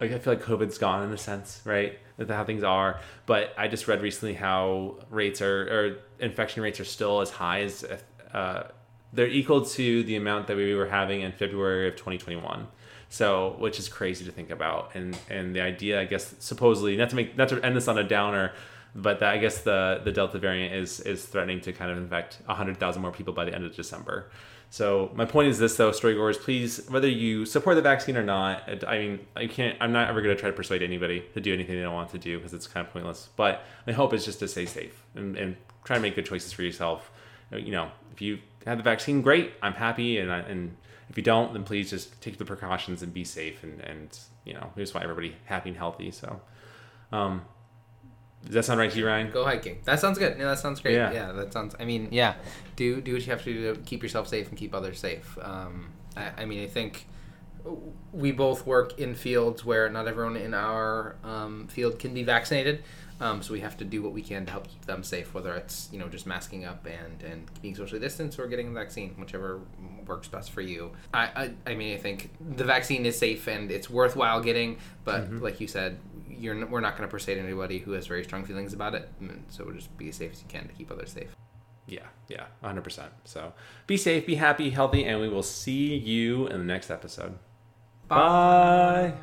I feel like COVID's gone in a sense, right? That's how things are. But I just read recently how rates are, or infection rates are still as high as uh, they're equal to the amount that we were having in February of 2021. So, which is crazy to think about, and and the idea, I guess, supposedly not to make not to end this on a downer, but that I guess the the Delta variant is is threatening to kind of infect hundred thousand more people by the end of December. So my point is this, though, storygoers, please, whether you support the vaccine or not, I mean, I can't, I'm not ever going to try to persuade anybody to do anything they don't want to do because it's kind of pointless. But my hope is just to stay safe and, and try to make good choices for yourself. You know, if you have the vaccine, great, I'm happy, and I, and if you don't, then please just take the precautions and be safe, and and you know, we just want everybody happy and healthy. So, um, does that sound right to you, Ryan? Go hiking. That sounds good. No, that sounds great. Yeah. Yeah, that sounds. I mean, yeah, do do what you have to do to keep yourself safe and keep others safe. Um, I, I mean, I think we both work in fields where not everyone in our um, field can be vaccinated. Um, so we have to do what we can to help keep them safe, whether it's you know just masking up and, and being socially distanced or getting a vaccine, whichever works best for you. I, I, I mean I think the vaccine is safe and it's worthwhile getting, but like you said, you're we're not going to persuade anybody who has very strong feelings about it. So we'll just be as safe as you can to keep others safe. Yeah, yeah, 100%. So be safe, be happy, healthy, and we will see you in the next episode. Bye.